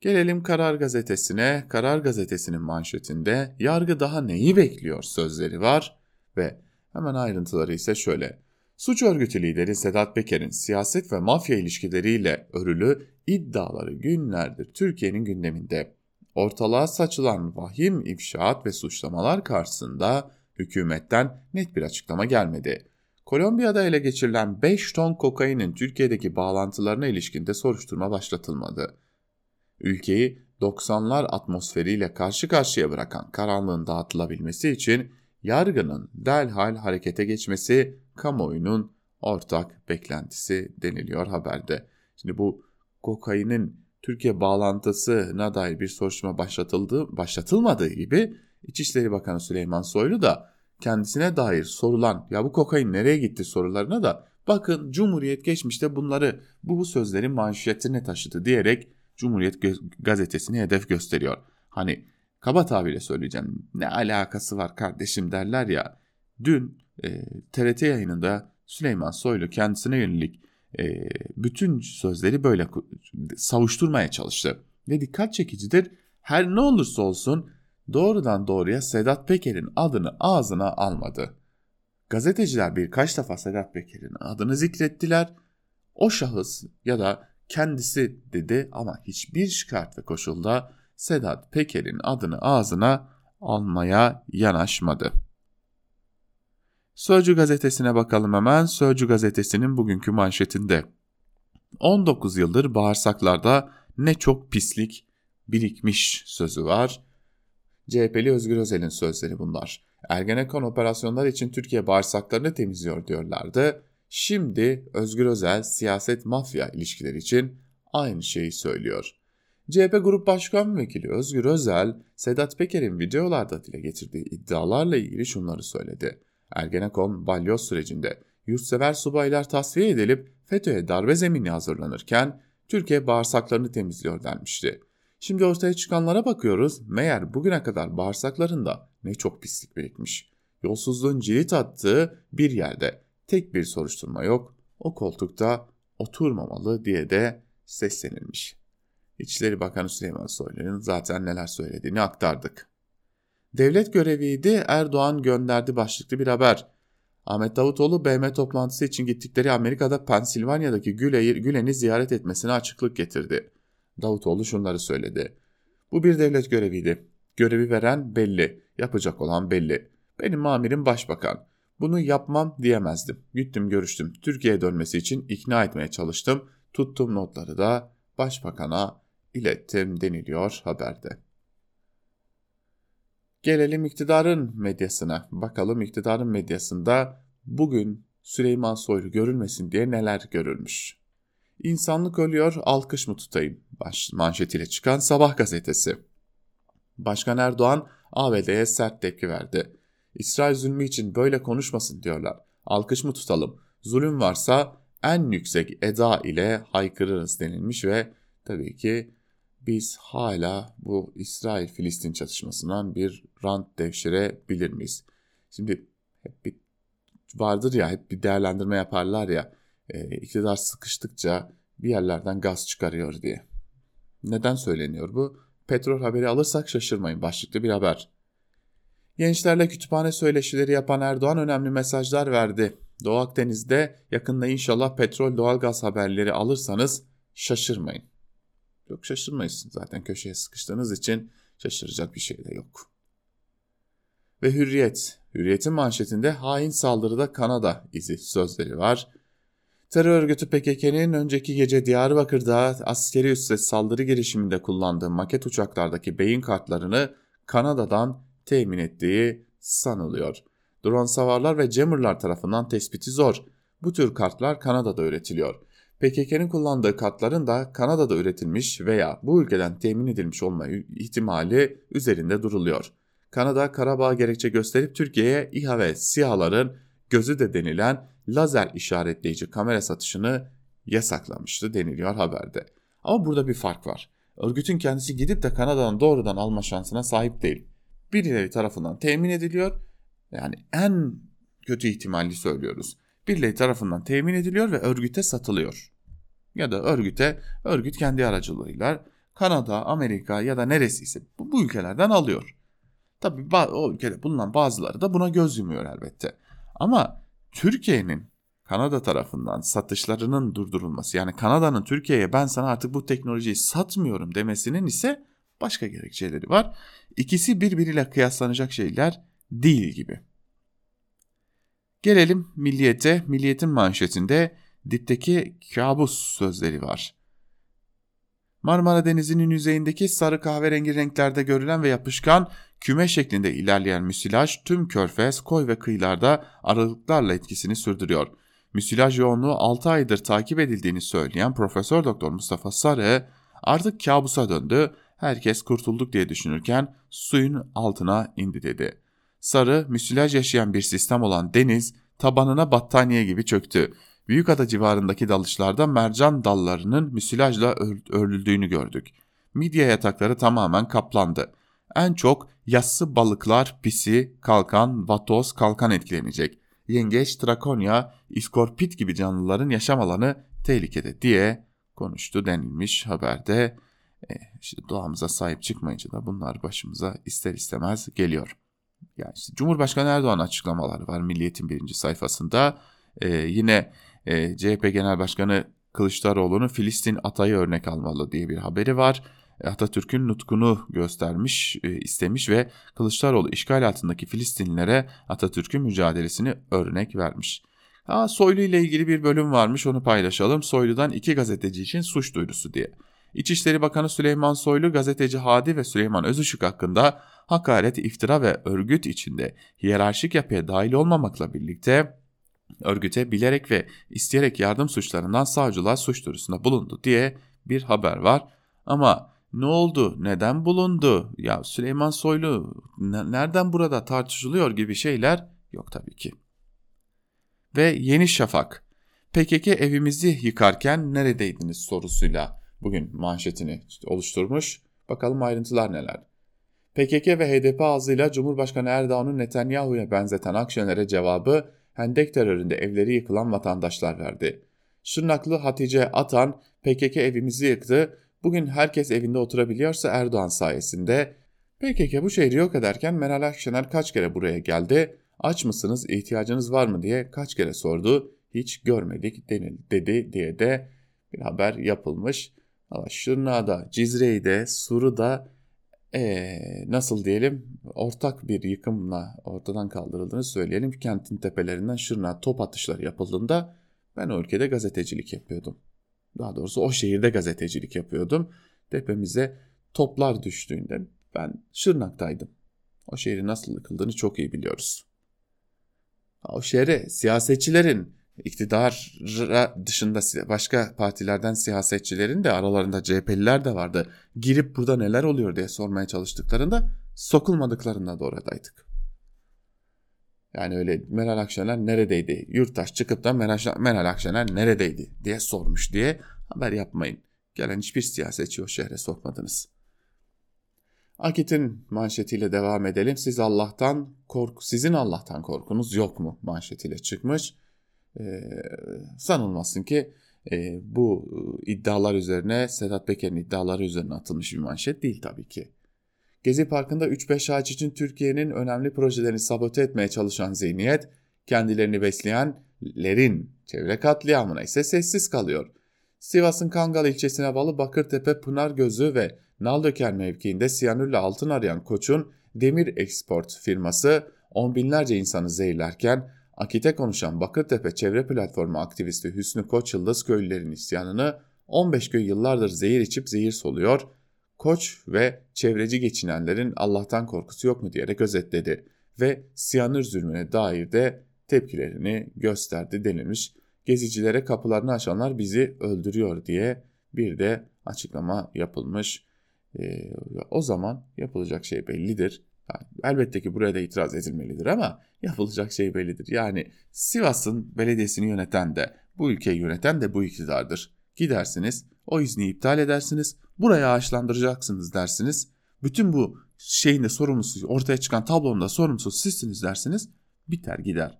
Gelelim Karar Gazetesi'ne. Karar Gazetesi'nin manşetinde yargı daha neyi bekliyor sözleri var ve hemen ayrıntıları ise şöyle. Suç örgütü lideri Sedat Peker'in siyaset ve mafya ilişkileriyle örülü iddiaları günlerdir Türkiye'nin gündeminde. Ortalığa saçılan vahim ifşaat ve suçlamalar karşısında hükümetten net bir açıklama gelmedi. Kolombiya'da ele geçirilen 5 ton kokainin Türkiye'deki bağlantılarına ilişkinde soruşturma başlatılmadı. Ülkeyi 90'lar atmosferiyle karşı karşıya bırakan karanlığın dağıtılabilmesi için yargının derhal harekete geçmesi kamuoyunun ortak beklentisi deniliyor haberde. Şimdi bu kokainin Türkiye bağlantısına dair bir soruşturma başlatıldı, başlatılmadığı gibi İçişleri Bakanı Süleyman Soylu da kendisine dair sorulan ya bu kokain nereye gitti sorularına da bakın Cumhuriyet geçmişte bunları bu sözlerin manşetine taşıdı diyerek Cumhuriyet gazetesini hedef gösteriyor. Hani kaba tabirle söyleyeceğim ne alakası var kardeşim derler ya dün e, TRT yayınında Süleyman Soylu kendisine yönelik e, bütün sözleri böyle savuşturmaya çalıştı. Ve dikkat çekicidir her ne olursa olsun doğrudan doğruya Sedat Peker'in adını ağzına almadı. Gazeteciler birkaç defa Sedat Peker'in adını zikrettiler. O şahıs ya da kendisi dedi ama hiçbir şikayet ve koşulda Sedat Peker'in adını ağzına almaya yanaşmadı. Sözcü gazetesine bakalım hemen. Sözcü gazetesinin bugünkü manşetinde 19 yıldır bağırsaklarda ne çok pislik birikmiş sözü var. CHP'li Özgür Özel'in sözleri bunlar. Ergenekon operasyonlar için Türkiye bağırsaklarını temizliyor diyorlardı. Şimdi Özgür Özel siyaset mafya ilişkileri için aynı şeyi söylüyor. CHP Grup Başkan Vekili Özgür Özel, Sedat Peker'in videolarda dile getirdiği iddialarla ilgili şunları söyledi. Ergenekon balyoz sürecinde yurtsever subaylar tasfiye edilip FETÖ'ye darbe zemini hazırlanırken Türkiye bağırsaklarını temizliyor denmişti. Şimdi ortaya çıkanlara bakıyoruz meğer bugüne kadar bağırsaklarında ne çok pislik birikmiş. Yolsuzluğun cirit attığı bir yerde tek bir soruşturma yok o koltukta oturmamalı diye de seslenilmiş. İçişleri Bakanı Süleyman Soylu'nun zaten neler söylediğini aktardık. Devlet göreviydi Erdoğan gönderdi başlıklı bir haber. Ahmet Davutoğlu BM toplantısı için gittikleri Amerika'da Pensilvanya'daki Gülen'i ziyaret etmesine açıklık getirdi. Davutoğlu şunları söyledi. Bu bir devlet göreviydi. Görevi veren belli, yapacak olan belli. Benim amirim başbakan. Bunu yapmam diyemezdim. Gittim görüştüm. Türkiye'ye dönmesi için ikna etmeye çalıştım. Tuttum notları da başbakana ilettim deniliyor haberde. Gelelim iktidarın medyasına. Bakalım iktidarın medyasında bugün Süleyman Soylu görülmesin diye neler görülmüş. İnsanlık ölüyor, alkış mı tutayım? Baş, manşetiyle çıkan Sabah gazetesi. Başkan Erdoğan ABD'ye sert tepki verdi. İsrail zulmü için böyle konuşmasın diyorlar. Alkış mı tutalım? Zulüm varsa en yüksek eda ile haykırırız denilmiş ve tabii ki biz hala bu İsrail-Filistin çatışmasından bir rant devşirebilir miyiz? Şimdi hep bir vardır ya hep bir değerlendirme yaparlar ya e, iktidar sıkıştıkça bir yerlerden gaz çıkarıyor diye. Neden söyleniyor bu? Petrol haberi alırsak şaşırmayın başlıklı bir haber. Gençlerle kütüphane söyleşileri yapan Erdoğan önemli mesajlar verdi. Doğu Akdeniz'de yakında inşallah petrol doğalgaz haberleri alırsanız şaşırmayın. Yok şaşırmayız zaten köşeye sıkıştığınız için şaşıracak bir şey de yok. Ve Hürriyet. Hürriyet'in manşetinde hain saldırıda Kanada izi sözleri var. Terör örgütü PKK'nın önceki gece Diyarbakır'da askeri üsse saldırı girişiminde kullandığı maket uçaklardaki beyin kartlarını Kanada'dan temin ettiği sanılıyor. Drone savarlar ve jammerlar tarafından tespiti zor. Bu tür kartlar Kanada'da üretiliyor. PKK'nın kullandığı kartların da Kanada'da üretilmiş veya bu ülkeden temin edilmiş olma ihtimali üzerinde duruluyor. Kanada Karabağ gerekçe gösterip Türkiye'ye İHA ve SİHA'ların gözü de denilen lazer işaretleyici kamera satışını yasaklamıştı deniliyor haberde. Ama burada bir fark var. Örgütün kendisi gidip de Kanada'dan doğrudan alma şansına sahip değil. Birileri tarafından temin ediliyor. Yani en kötü ihtimalli söylüyoruz. Birileri tarafından temin ediliyor ve örgüte satılıyor. Ya da örgüte, örgüt kendi aracılığıyla Kanada, Amerika ya da neresiyse bu, bu ülkelerden alıyor. Tabii o ülkede bulunan bazıları da buna göz yumuyor elbette. Ama Türkiye'nin Kanada tarafından satışlarının durdurulması yani Kanada'nın Türkiye'ye ben sana artık bu teknolojiyi satmıyorum demesinin ise başka gerekçeleri var. İkisi birbiriyle kıyaslanacak şeyler değil gibi. Gelelim milliyete. Milliyetin manşetinde dipteki kabus sözleri var. Marmara Denizi'nin yüzeyindeki sarı kahverengi renklerde görülen ve yapışkan küme şeklinde ilerleyen müsilaj tüm körfez, koy ve kıyılarda aralıklarla etkisini sürdürüyor. Müsilaj yoğunluğu 6 aydır takip edildiğini söyleyen Profesör Doktor Mustafa Sarı artık kabusa döndü, herkes kurtulduk diye düşünürken suyun altına indi dedi. Sarı, müsilaj yaşayan bir sistem olan deniz tabanına battaniye gibi çöktü. Büyükada civarındaki dalışlarda mercan dallarının müsilajla örüldüğünü gördük. Midye yatakları tamamen kaplandı. En çok yassı balıklar, pisi, kalkan, vatoz, kalkan etkilenecek. Yengeç, trakonya, iskorpit gibi canlıların yaşam alanı tehlikede diye konuştu denilmiş haberde. E, işte doğamıza sahip çıkmayınca da bunlar başımıza ister istemez geliyor. Yani işte Cumhurbaşkanı Erdoğan açıklamaları var Milliyet'in birinci sayfasında. E, yine e, CHP Genel Başkanı Kılıçdaroğlu'nun Filistin atayı örnek almalı diye bir haberi var. E, Atatürk'ün nutkunu göstermiş, e, istemiş ve Kılıçdaroğlu işgal altındaki Filistinlilere Atatürk'ün mücadelesini örnek vermiş. Ha, Soylu ile ilgili bir bölüm varmış onu paylaşalım. Soylu'dan iki gazeteci için suç duyurusu diye. İçişleri Bakanı Süleyman Soylu gazeteci Hadi ve Süleyman Özışık hakkında hakaret, iftira ve örgüt içinde hiyerarşik yapıya dahil olmamakla birlikte örgüte bilerek ve isteyerek yardım suçlarından savcılığa suç duyurusunda bulundu diye bir haber var. Ama ne oldu? Neden bulundu? Ya Süleyman Soylu nereden burada tartışılıyor gibi şeyler yok tabii ki. Ve Yeni Şafak. PKK evimizi yıkarken neredeydiniz sorusuyla bugün manşetini oluşturmuş. Bakalım ayrıntılar neler. PKK ve HDP ağzıyla Cumhurbaşkanı Erdoğan'ın Netanyahu'ya benzeten Akşener'e cevabı Hendek teröründe evleri yıkılan vatandaşlar verdi. Şırnaklı Hatice Atan PKK evimizi yıktı, bugün herkes evinde oturabiliyorsa Erdoğan sayesinde. PKK bu şehri yok ederken Meral Akşener kaç kere buraya geldi, aç mısınız, ihtiyacınız var mı diye kaç kere sordu, hiç görmedik denil, dedi diye de bir haber yapılmış. Ama Şırnak'da, Cizre'de, Suru'da ee, nasıl diyelim ortak bir yıkımla ortadan kaldırıldığını söyleyelim. Kentin tepelerinden Şırnak'a top atışları yapıldığında ben o ülkede gazetecilik yapıyordum. Daha doğrusu o şehirde gazetecilik yapıyordum. Tepemize toplar düştüğünde ben Şırnak'taydım. O şehrin nasıl yıkıldığını çok iyi biliyoruz. O şehre siyasetçilerin iktidar dışında başka partilerden siyasetçilerin de aralarında CHP'liler de vardı. Girip burada neler oluyor diye sormaya çalıştıklarında sokulmadıklarında da oradaydık. Yani öyle Meral Akşener neredeydi? Yurttaş çıkıp da Meral, Akşener neredeydi diye sormuş diye haber yapmayın. Gelen hiçbir siyasetçi o şehre sokmadınız. Akit'in manşetiyle devam edelim. Siz Allah'tan korku, sizin Allah'tan korkunuz yok mu manşetiyle çıkmış e, sanılmasın ki e, bu iddialar üzerine Sedat Peker'in iddiaları üzerine atılmış bir manşet değil tabii ki. Gezi Parkı'nda 3-5 ağaç için Türkiye'nin önemli projelerini sabote etmeye çalışan zihniyet, kendilerini besleyenlerin çevre katliamına ise sessiz kalıyor. Sivas'ın Kangal ilçesine bağlı Bakırtepe Pınar Gözü ve Naldöker mevkiinde siyanürle altın arayan Koç'un Demir Export firması on binlerce insanı zehirlerken Akit'e konuşan Bakırtepe Çevre Platformu aktivisti Hüsnü Koç Yıldız köylülerin isyanını 15 köy yıllardır zehir içip zehir soluyor, Koç ve çevreci geçinenlerin Allah'tan korkusu yok mu diyerek özetledi ve siyanür zulmüne dair de tepkilerini gösterdi denilmiş. Gezicilere kapılarını açanlar bizi öldürüyor diye bir de açıklama yapılmış. Ee, o zaman yapılacak şey bellidir. Yani elbette ki buraya da itiraz edilmelidir ama yapılacak şey bellidir. Yani Sivas'ın belediyesini yöneten de Bu ülkeyi yöneten de bu iktidardır. Gidersiniz, o izni iptal edersiniz, buraya ağaçlandıracaksınız dersiniz. Bütün bu şeyin de sorumlusu, ortaya çıkan tablonun da sorumlusu sizsiniz dersiniz. Biter gider.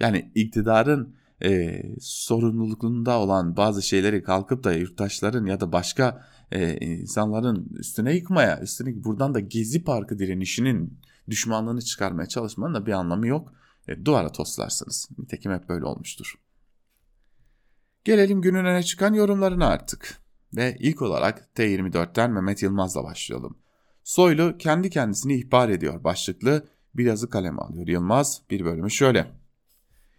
Yani iktidarın e, sorumluluğunda olan bazı şeyleri kalkıp da yurttaşların ya da başka e, insanların üstüne yıkmaya, üstüne buradan da Gezi Parkı direnişinin düşmanlığını çıkarmaya çalışmanın da bir anlamı yok. E, duvara toslarsınız. Nitekim hep böyle olmuştur. Gelelim günün öne çıkan yorumlarına artık. Ve ilk olarak T24'ten Mehmet Yılmaz'la başlayalım. Soylu kendi kendisini ihbar ediyor başlıklı bir yazı kaleme alıyor Yılmaz. Bir bölümü şöyle.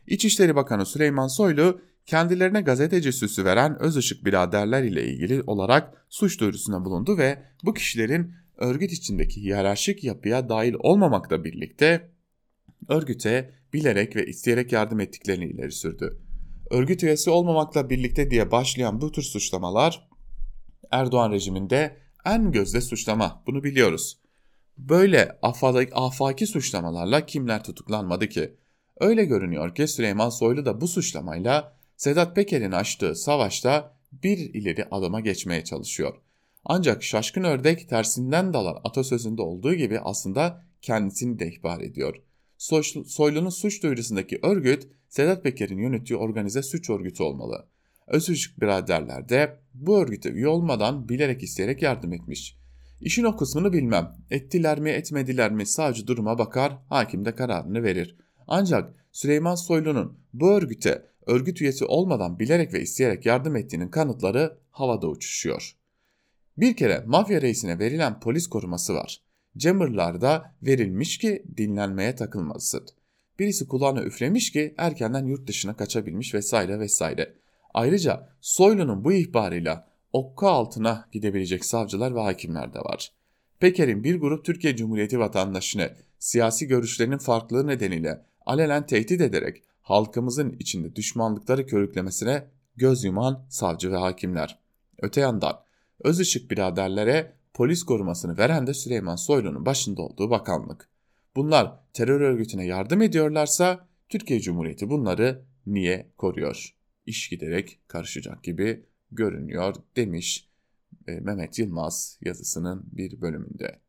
İçişleri Bakanı Süleyman Soylu kendilerine gazeteci süsü veren Özışık biraderler ile ilgili olarak suç duyurusunda bulundu ve bu kişilerin örgüt içindeki hiyerarşik yapıya dahil olmamakla birlikte örgüte bilerek ve isteyerek yardım ettiklerini ileri sürdü. Örgüt üyesi olmamakla birlikte diye başlayan bu tür suçlamalar Erdoğan rejiminde en gözde suçlama bunu biliyoruz. Böyle afaki suçlamalarla kimler tutuklanmadı ki? Öyle görünüyor ki Süleyman Soylu da bu suçlamayla Sedat Peker'in açtığı savaşta bir ileri adıma geçmeye çalışıyor. Ancak şaşkın ördek tersinden dalar atasözünde olduğu gibi aslında kendisini de ihbar ediyor. Soylu'nun suç duyurusundaki örgüt Sedat Peker'in yönettiği organize suç örgütü olmalı. Özücük biraderler de bu örgüte üye olmadan bilerek isteyerek yardım etmiş. İşin o kısmını bilmem. Ettiler mi etmediler mi savcı duruma bakar, hakim de kararını verir. Ancak Süleyman Soylu'nun bu örgüte örgüt üyesi olmadan bilerek ve isteyerek yardım ettiğinin kanıtları havada uçuşuyor. Bir kere mafya reisine verilen polis koruması var. Cemırlarda verilmiş ki dinlenmeye takılmasın. Birisi kulağına üflemiş ki erkenden yurt dışına kaçabilmiş vesaire vesaire. Ayrıca Soylu'nun bu ihbarıyla okka altına gidebilecek savcılar ve hakimler de var. Peker'in bir grup Türkiye Cumhuriyeti vatandaşını siyasi görüşlerinin farklılığı nedeniyle alenen tehdit ederek halkımızın içinde düşmanlıkları körüklemesine göz yuman savcı ve hakimler. Öte yandan Özışık biraderlere polis korumasını veren de Süleyman Soylu'nun başında olduğu bakanlık. Bunlar terör örgütüne yardım ediyorlarsa Türkiye Cumhuriyeti bunları niye koruyor? İş giderek karışacak gibi görünüyor demiş e, Mehmet Yılmaz yazısının bir bölümünde.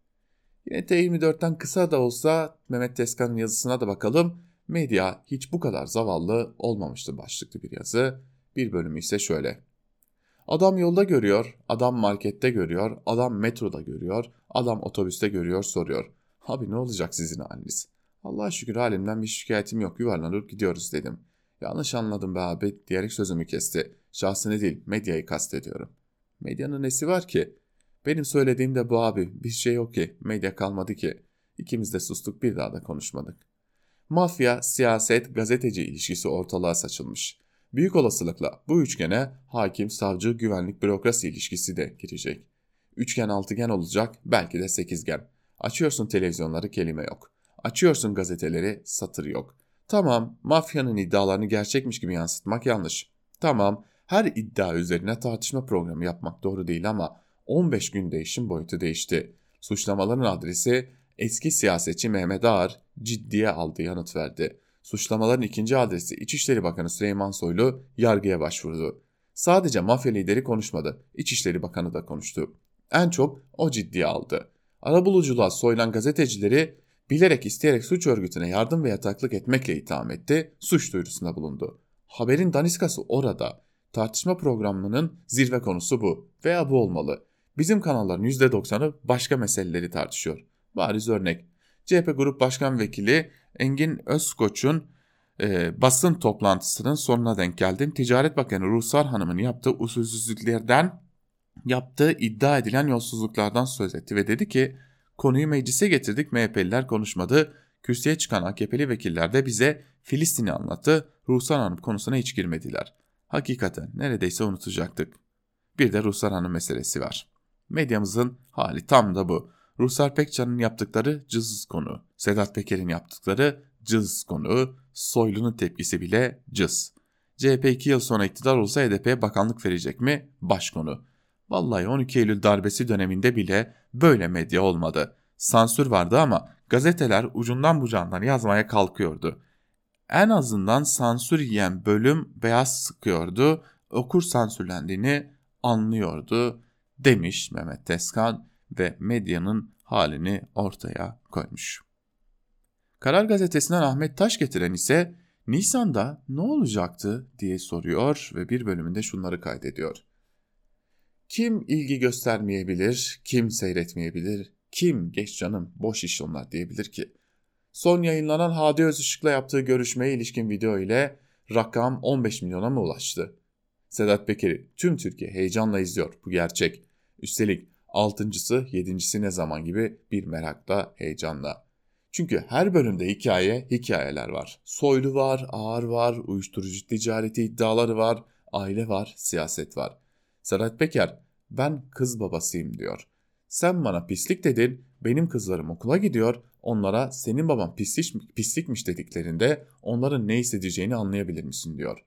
Yine T24'ten kısa da olsa Mehmet Teskan'ın yazısına da bakalım. Medya hiç bu kadar zavallı olmamıştı başlıklı bir yazı. Bir bölümü ise şöyle. Adam yolda görüyor, adam markette görüyor, adam metroda görüyor, adam otobüste görüyor soruyor. Abi ne olacak sizin haliniz? Allah'a şükür halimden bir şikayetim yok yuvarlanıp gidiyoruz dedim. Yanlış anladım be abi diyerek sözümü kesti. Şahsını değil medyayı kastediyorum. Medyanın nesi var ki? Benim söylediğim de bu abi. Bir şey yok ki. Medya kalmadı ki. İkimiz de sustuk bir daha da konuşmadık. Mafya, siyaset, gazeteci ilişkisi ortalığa saçılmış. Büyük olasılıkla bu üçgene hakim, savcı, güvenlik, bürokrasi ilişkisi de girecek. Üçgen altıgen olacak, belki de sekizgen. Açıyorsun televizyonları kelime yok. Açıyorsun gazeteleri satır yok. Tamam, mafyanın iddialarını gerçekmiş gibi yansıtmak yanlış. Tamam, her iddia üzerine tartışma programı yapmak doğru değil ama 15 gün değişim boyutu değişti. Suçlamaların adresi eski siyasetçi Mehmet Ağar ciddiye aldı yanıt verdi. Suçlamaların ikinci adresi İçişleri Bakanı Süleyman Soylu yargıya başvurdu. Sadece mafya lideri konuşmadı, İçişleri Bakanı da konuştu. En çok o ciddiye aldı. Arabuluculuğa soyulan gazetecileri bilerek isteyerek suç örgütüne yardım ve yataklık etmekle itham etti, suç duyurusunda bulundu. Haberin daniskası orada. Tartışma programının zirve konusu bu veya bu olmalı. Bizim kanalların %90'ı başka meseleleri tartışıyor. Bariz örnek. CHP Grup Başkan Vekili Engin Özkoç'un e, basın toplantısının sonuna denk geldim. Ticaret Bakanı Ruhsar Hanım'ın yaptığı usulsüzlüklerden yaptığı iddia edilen yolsuzluklardan söz etti ve dedi ki konuyu meclise getirdik MHP'liler konuşmadı. Kürsüye çıkan AKP'li vekiller de bize Filistin'i anlattı. Ruhsar Hanım konusuna hiç girmediler. Hakikaten neredeyse unutacaktık. Bir de Ruhsar Hanım meselesi var. Medyamızın hali tam da bu. Ruhsar Pekcan'ın yaptıkları cız konu. Sedat Peker'in yaptıkları cız konu. Soylu'nun tepkisi bile cız. CHP 2 yıl sonra iktidar olsa HDP'ye bakanlık verecek mi? Baş konu. Vallahi 12 Eylül darbesi döneminde bile böyle medya olmadı. Sansür vardı ama gazeteler ucundan bucağından yazmaya kalkıyordu. en azından sansür yiyen bölüm beyaz sıkıyordu, okur sansürlendiğini anlıyordu demiş Mehmet Teskan ve medyanın halini ortaya koymuş. Karar gazetesinden Ahmet Taş getiren ise Nisan'da ne olacaktı diye soruyor ve bir bölümünde şunları kaydediyor. Kim ilgi göstermeyebilir, kim seyretmeyebilir, kim geç canım boş iş onlar diyebilir ki. Son yayınlanan Hadi Özışık'la yaptığı görüşmeye ilişkin video ile rakam 15 milyona mı ulaştı? Sedat Peker'i tüm Türkiye heyecanla izliyor bu gerçek. Üstelik altıncısı yedincisi ne zaman gibi bir merakla heyecanla. Çünkü her bölümde hikaye, hikayeler var. Soylu var, ağır var, uyuşturucu ticareti iddiaları var, aile var, siyaset var. Sedat Peker, ben kız babasıyım diyor. Sen bana pislik dedin, benim kızlarım okula gidiyor, onlara senin baban pislik, pislikmiş dediklerinde onların ne hissedeceğini anlayabilir misin diyor.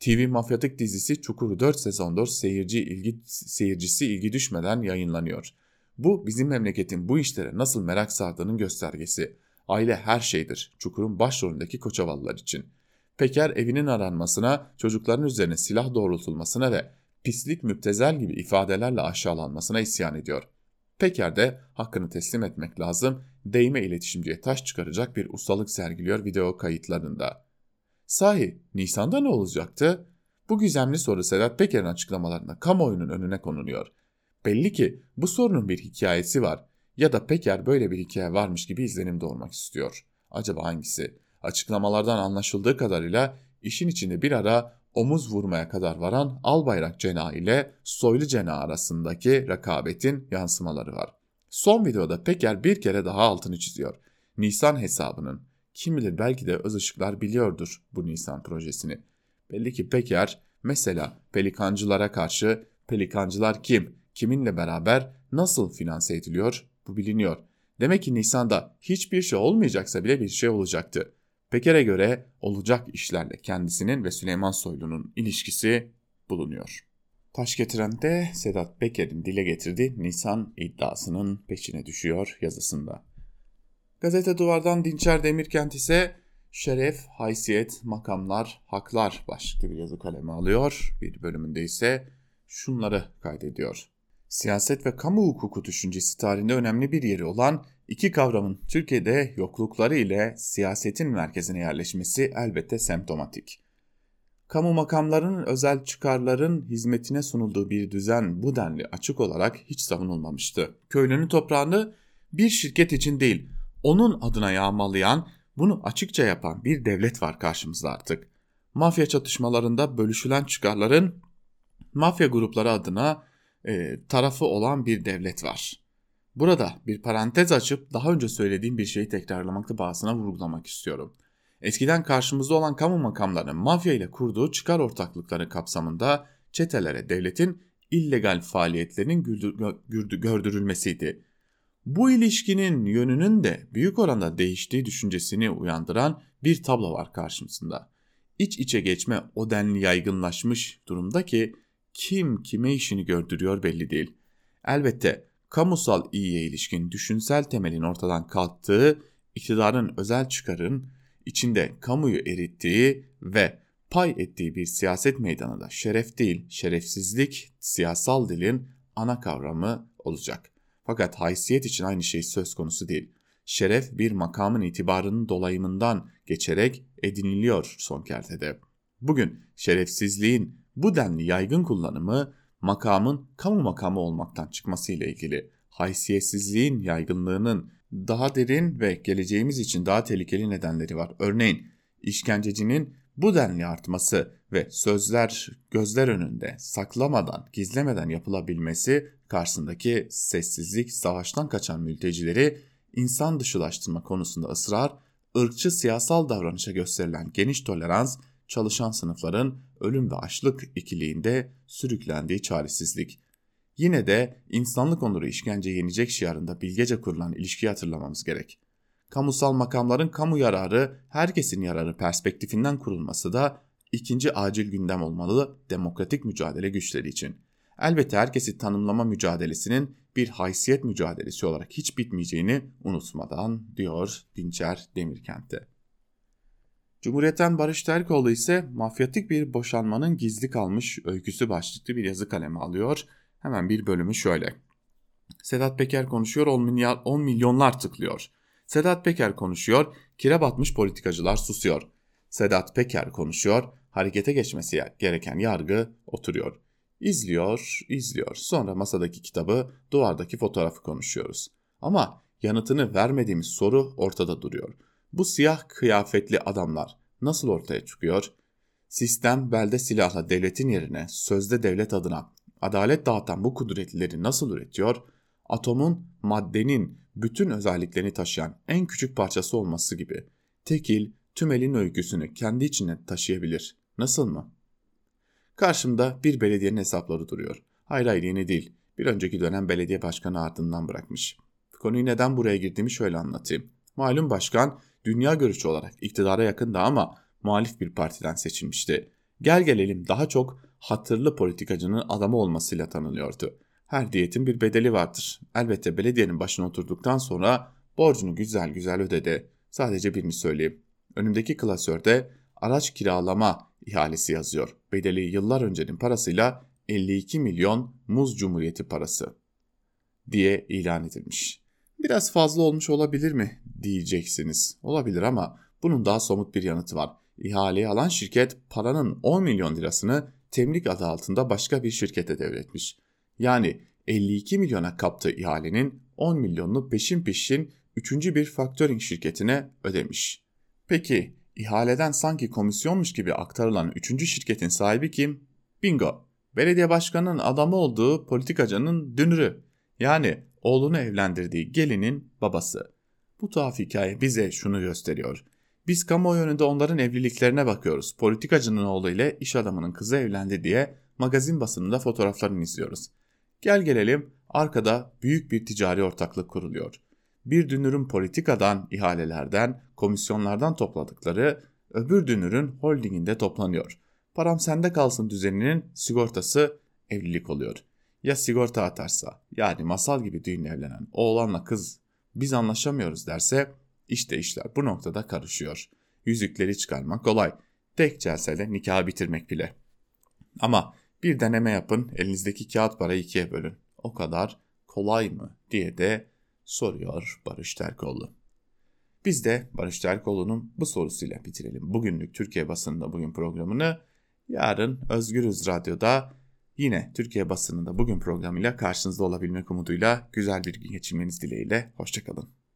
TV mafyatik dizisi Çukur 4 sezondur seyirci ilgi, seyircisi ilgi düşmeden yayınlanıyor. Bu bizim memleketin bu işlere nasıl merak sardığının göstergesi. Aile her şeydir Çukur'un başrolündeki Koçavallılar için. Peker evinin aranmasına, çocukların üzerine silah doğrultulmasına ve pislik müptezel gibi ifadelerle aşağılanmasına isyan ediyor. Peker de hakkını teslim etmek lazım, değme iletişimciye taş çıkaracak bir ustalık sergiliyor video kayıtlarında. Sahi Nisan'da ne olacaktı? Bu gizemli soru Sedat Peker'in açıklamalarında kamuoyunun önüne konuluyor. Belli ki bu sorunun bir hikayesi var ya da Peker böyle bir hikaye varmış gibi izlenim doğurmak istiyor. Acaba hangisi? Açıklamalardan anlaşıldığı kadarıyla işin içinde bir ara omuz vurmaya kadar varan Albayrak cenahı ile Soylu cenahı arasındaki rekabetin yansımaları var. Son videoda Peker bir kere daha altını çiziyor. Nisan hesabının. Kim bilir belki de öz ışıklar biliyordur bu Nisan projesini. Belli ki Peker mesela pelikancılara karşı pelikancılar kim, kiminle beraber nasıl finanse ediliyor bu biliniyor. Demek ki Nisan'da hiçbir şey olmayacaksa bile bir şey olacaktı. Peker'e göre olacak işlerle kendisinin ve Süleyman Soylu'nun ilişkisi bulunuyor. Taş getiren de Sedat Peker'in dile getirdiği Nisan iddiasının peşine düşüyor yazısında. Gazete Duvar'dan Dinçer Demirkent ise şeref, haysiyet, makamlar, haklar başlıklı bir yazı kalemi alıyor. Bir bölümünde ise şunları kaydediyor. Siyaset ve kamu hukuku düşüncesi tarihinde önemli bir yeri olan iki kavramın Türkiye'de yoklukları ile siyasetin merkezine yerleşmesi elbette semptomatik. Kamu makamlarının özel çıkarların hizmetine sunulduğu bir düzen bu denli açık olarak hiç savunulmamıştı. Köylünün toprağını bir şirket için değil, onun adına yağmalayan, bunu açıkça yapan bir devlet var karşımızda artık. Mafya çatışmalarında bölüşülen çıkarların mafya grupları adına e, tarafı olan bir devlet var. Burada bir parantez açıp daha önce söylediğim bir şeyi tekrarlamakta bahsine vurgulamak istiyorum. Eskiden karşımızda olan kamu makamlarının mafya ile kurduğu çıkar ortaklıkları kapsamında çetelere devletin illegal faaliyetlerinin gördürülmesiydi. Bu ilişkinin yönünün de büyük oranda değiştiği düşüncesini uyandıran bir tablo var karşımızda. İç içe geçme o denli yaygınlaşmış durumda ki kim kime işini gördürüyor belli değil. Elbette kamusal iyiye ilişkin düşünsel temelin ortadan kalktığı, iktidarın özel çıkarın içinde kamuyu erittiği ve pay ettiği bir siyaset meydanında şeref değil, şerefsizlik siyasal dilin ana kavramı olacak. Fakat haysiyet için aynı şey söz konusu değil. Şeref bir makamın itibarının dolayımından geçerek ediniliyor son kertede. Bugün şerefsizliğin bu denli yaygın kullanımı makamın kamu makamı olmaktan çıkması ile ilgili haysiyetsizliğin yaygınlığının daha derin ve geleceğimiz için daha tehlikeli nedenleri var. Örneğin işkencecinin bu denli artması ve sözler gözler önünde saklamadan, gizlemeden yapılabilmesi karşısındaki sessizlik, savaştan kaçan mültecileri insan dışılaştırma konusunda ısrar, ırkçı siyasal davranışa gösterilen geniş tolerans, çalışan sınıfların ölüm ve açlık ikiliğinde sürüklendiği çaresizlik. Yine de insanlık onuru işkence yenecek şiarında bilgece kurulan ilişkiyi hatırlamamız gerek. Kamusal makamların kamu yararı, herkesin yararı perspektifinden kurulması da ikinci acil gündem olmalı demokratik mücadele güçleri için. Elbette herkesi tanımlama mücadelesinin bir haysiyet mücadelesi olarak hiç bitmeyeceğini unutmadan diyor Dinçer Demirkent'te. Cumhuriyet'ten Barış Terkoğlu ise mafyatik bir boşanmanın gizli kalmış öyküsü başlıklı bir yazı kalemi alıyor. Hemen bir bölümü şöyle. Sedat Peker konuşuyor 10, milyar, 10 milyonlar tıklıyor. Sedat Peker konuşuyor kire batmış politikacılar susuyor. Sedat Peker konuşuyor harekete geçmesi gereken yargı oturuyor. İzliyor, izliyor. Sonra masadaki kitabı, duvardaki fotoğrafı konuşuyoruz. Ama yanıtını vermediğimiz soru ortada duruyor. Bu siyah kıyafetli adamlar nasıl ortaya çıkıyor? Sistem belde silahla devletin yerine sözde devlet adına adalet dağıtan bu kudretlileri nasıl üretiyor? Atomun maddenin bütün özelliklerini taşıyan en küçük parçası olması gibi tekil, tümelin öyküsünü kendi içine taşıyabilir. Nasıl mı? Karşımda bir belediyenin hesapları duruyor. Hayır hayır yeni değil. Bir önceki dönem belediye başkanı ardından bırakmış. Konuyu neden buraya girdiğimi şöyle anlatayım. Malum başkan dünya görüşü olarak iktidara yakındı ama muhalif bir partiden seçilmişti. Gel gelelim daha çok hatırlı politikacının adamı olmasıyla tanınıyordu. Her diyetin bir bedeli vardır. Elbette belediyenin başına oturduktan sonra borcunu güzel güzel ödedi. Sadece birini söyleyeyim. Önümdeki klasörde araç kiralama ihalesi yazıyor. Bedeli yıllar öncenin parasıyla 52 milyon Muz Cumhuriyeti parası diye ilan edilmiş. Biraz fazla olmuş olabilir mi diyeceksiniz. Olabilir ama bunun daha somut bir yanıtı var. İhaleyi alan şirket paranın 10 milyon lirasını temlik adı altında başka bir şirkete devretmiş. Yani 52 milyona kaptığı ihalenin 10 milyonunu peşin peşin 3. bir faktöring şirketine ödemiş. Peki ihaleden sanki komisyonmuş gibi aktarılan 3. şirketin sahibi kim? Bingo. Belediye başkanının adamı olduğu politikacının dünürü. Yani oğlunu evlendirdiği gelinin babası. Bu tuhaf hikaye bize şunu gösteriyor. Biz kamuoyu önünde onların evliliklerine bakıyoruz. Politikacının oğlu ile iş adamının kızı evlendi diye magazin basınında fotoğraflarını izliyoruz. Gel gelelim arkada büyük bir ticari ortaklık kuruluyor. Bir dünürün politikadan, ihalelerden, komisyonlardan topladıkları öbür dünürün holdinginde toplanıyor. Param sende kalsın düzeninin sigortası evlilik oluyor. Ya sigorta atarsa yani masal gibi düğünle evlenen oğlanla kız biz anlaşamıyoruz derse işte işler bu noktada karışıyor. Yüzükleri çıkarmak kolay. Tek celseyle nikahı bitirmek bile. Ama bir deneme yapın elinizdeki kağıt parayı ikiye bölün. O kadar kolay mı diye de soruyor Barış Terkoğlu. Biz de Barış Terkoğlu'nun bu sorusuyla bitirelim. Bugünlük Türkiye basınında bugün programını yarın Özgürüz Radyo'da yine Türkiye basınında bugün programıyla karşınızda olabilmek umuduyla güzel bir gün geçirmeniz dileğiyle. Hoşçakalın.